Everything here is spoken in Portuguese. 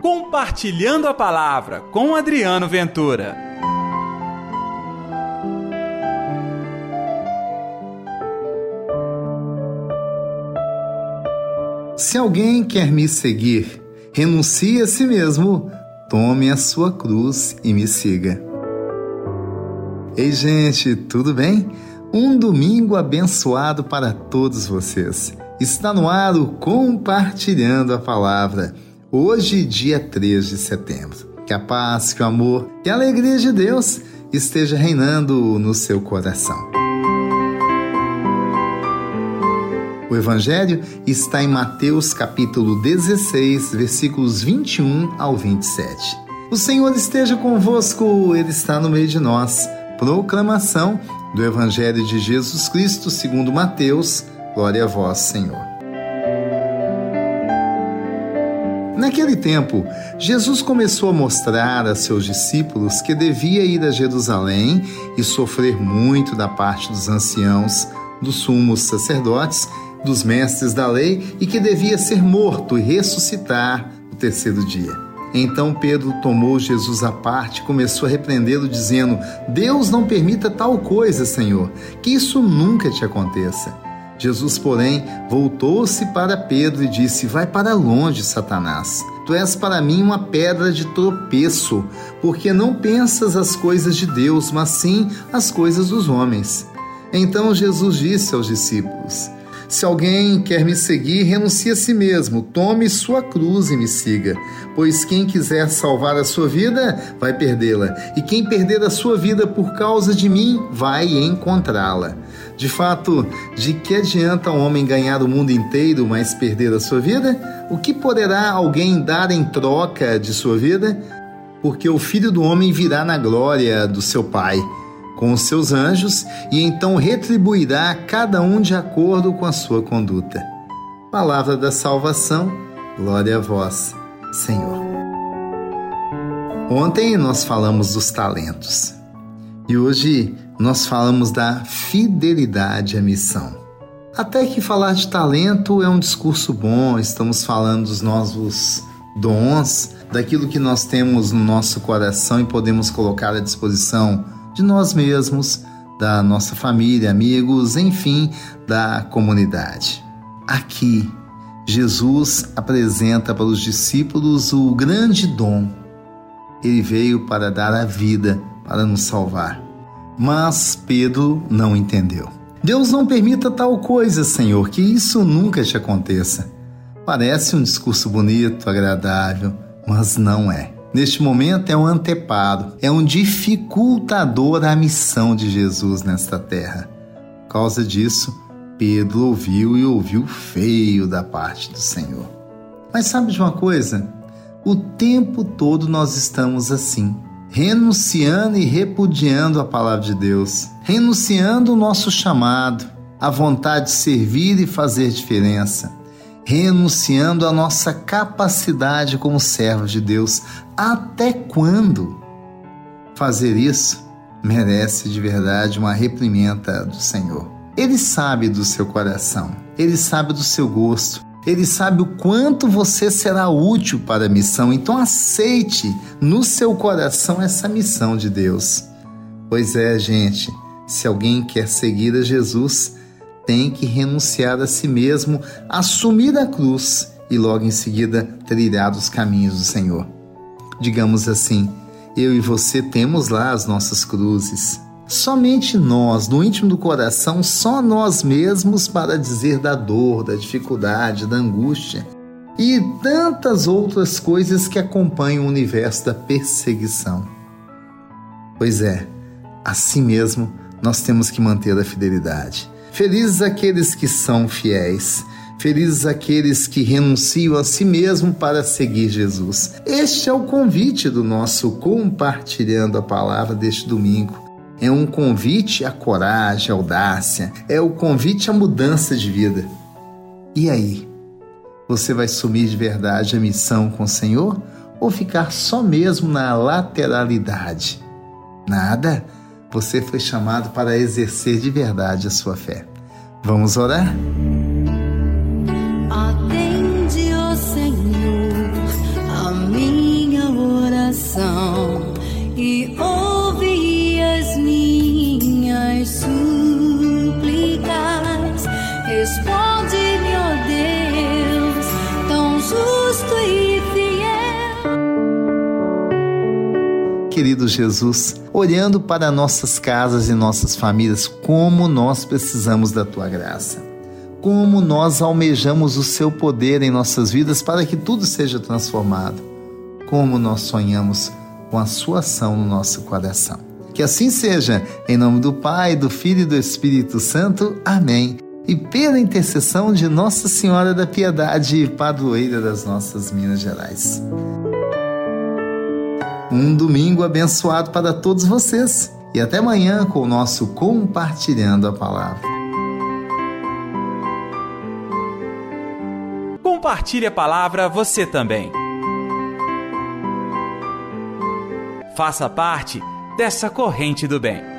Compartilhando a Palavra com Adriano Ventura. Se alguém quer me seguir, renuncie a si mesmo, tome a sua cruz e me siga. Ei, gente, tudo bem? Um domingo abençoado para todos vocês. Está no ar o Compartilhando a Palavra hoje, dia 3 de setembro. Que a paz, que o amor, que a alegria de Deus esteja reinando no seu coração. O Evangelho está em Mateus capítulo 16, versículos 21 ao 27. O Senhor esteja convosco, Ele está no meio de nós. Proclamação do Evangelho de Jesus Cristo segundo Mateus. Glória a vós, Senhor. Naquele tempo, Jesus começou a mostrar a seus discípulos que devia ir a Jerusalém e sofrer muito da parte dos anciãos, dos sumos sacerdotes, dos mestres da lei e que devia ser morto e ressuscitar no terceiro dia. Então Pedro tomou Jesus à parte e começou a repreendê-lo, dizendo: Deus não permita tal coisa, Senhor, que isso nunca te aconteça. Jesus, porém, voltou-se para Pedro e disse: Vai para longe, Satanás. Tu és para mim uma pedra de tropeço, porque não pensas as coisas de Deus, mas sim as coisas dos homens. Então Jesus disse aos discípulos: se alguém quer me seguir, renuncie a si mesmo, tome sua cruz e me siga. Pois quem quiser salvar a sua vida, vai perdê-la, e quem perder a sua vida por causa de mim, vai encontrá-la. De fato, de que adianta um homem ganhar o mundo inteiro, mas perder a sua vida? O que poderá alguém dar em troca de sua vida? Porque o filho do homem virá na glória do seu Pai com os seus anjos e então retribuirá a cada um de acordo com a sua conduta. Palavra da salvação, glória a vós, Senhor. Ontem nós falamos dos talentos e hoje nós falamos da fidelidade à missão. Até que falar de talento é um discurso bom, estamos falando dos nossos dons, daquilo que nós temos no nosso coração e podemos colocar à disposição de nós mesmos, da nossa família, amigos, enfim, da comunidade. Aqui, Jesus apresenta para os discípulos o grande dom. Ele veio para dar a vida, para nos salvar. Mas Pedro não entendeu. Deus não permita tal coisa, Senhor, que isso nunca te aconteça. Parece um discurso bonito, agradável, mas não é neste momento é um anteparo, é um dificultador à missão de Jesus nesta terra. Por causa disso, Pedro ouviu e ouviu feio da parte do Senhor. Mas sabe de uma coisa? O tempo todo nós estamos assim, renunciando e repudiando a palavra de Deus, renunciando o nosso chamado, a vontade de servir e fazer diferença renunciando à nossa capacidade como servos de Deus. Até quando? Fazer isso merece de verdade uma reprimenda do Senhor. Ele sabe do seu coração, ele sabe do seu gosto, ele sabe o quanto você será útil para a missão. Então aceite no seu coração essa missão de Deus. Pois é, gente, se alguém quer seguir a Jesus, tem que renunciar a si mesmo, assumir a cruz e logo em seguida trilhar os caminhos do Senhor. Digamos assim, eu e você temos lá as nossas cruzes. Somente nós, no íntimo do coração, só nós mesmos para dizer da dor, da dificuldade, da angústia e tantas outras coisas que acompanham o universo da perseguição. Pois é, assim mesmo nós temos que manter a fidelidade Felizes aqueles que são fiéis. Felizes aqueles que renunciam a si mesmo para seguir Jesus. Este é o convite do nosso compartilhando a palavra deste domingo. É um convite à coragem, à audácia, é o convite à mudança de vida. E aí? Você vai sumir de verdade a missão com o Senhor ou ficar só mesmo na lateralidade? Nada você foi chamado para exercer de verdade a sua fé. Vamos orar? Querido Jesus, olhando para nossas casas e nossas famílias, como nós precisamos da tua graça. Como nós almejamos o seu poder em nossas vidas para que tudo seja transformado. Como nós sonhamos com a sua ação no nosso coração. Que assim seja, em nome do Pai, do Filho e do Espírito Santo. Amém. E pela intercessão de Nossa Senhora da Piedade padroeira das nossas Minas Gerais. Um domingo abençoado para todos vocês. E até amanhã com o nosso Compartilhando a Palavra. Compartilhe a palavra você também. Faça parte dessa corrente do bem.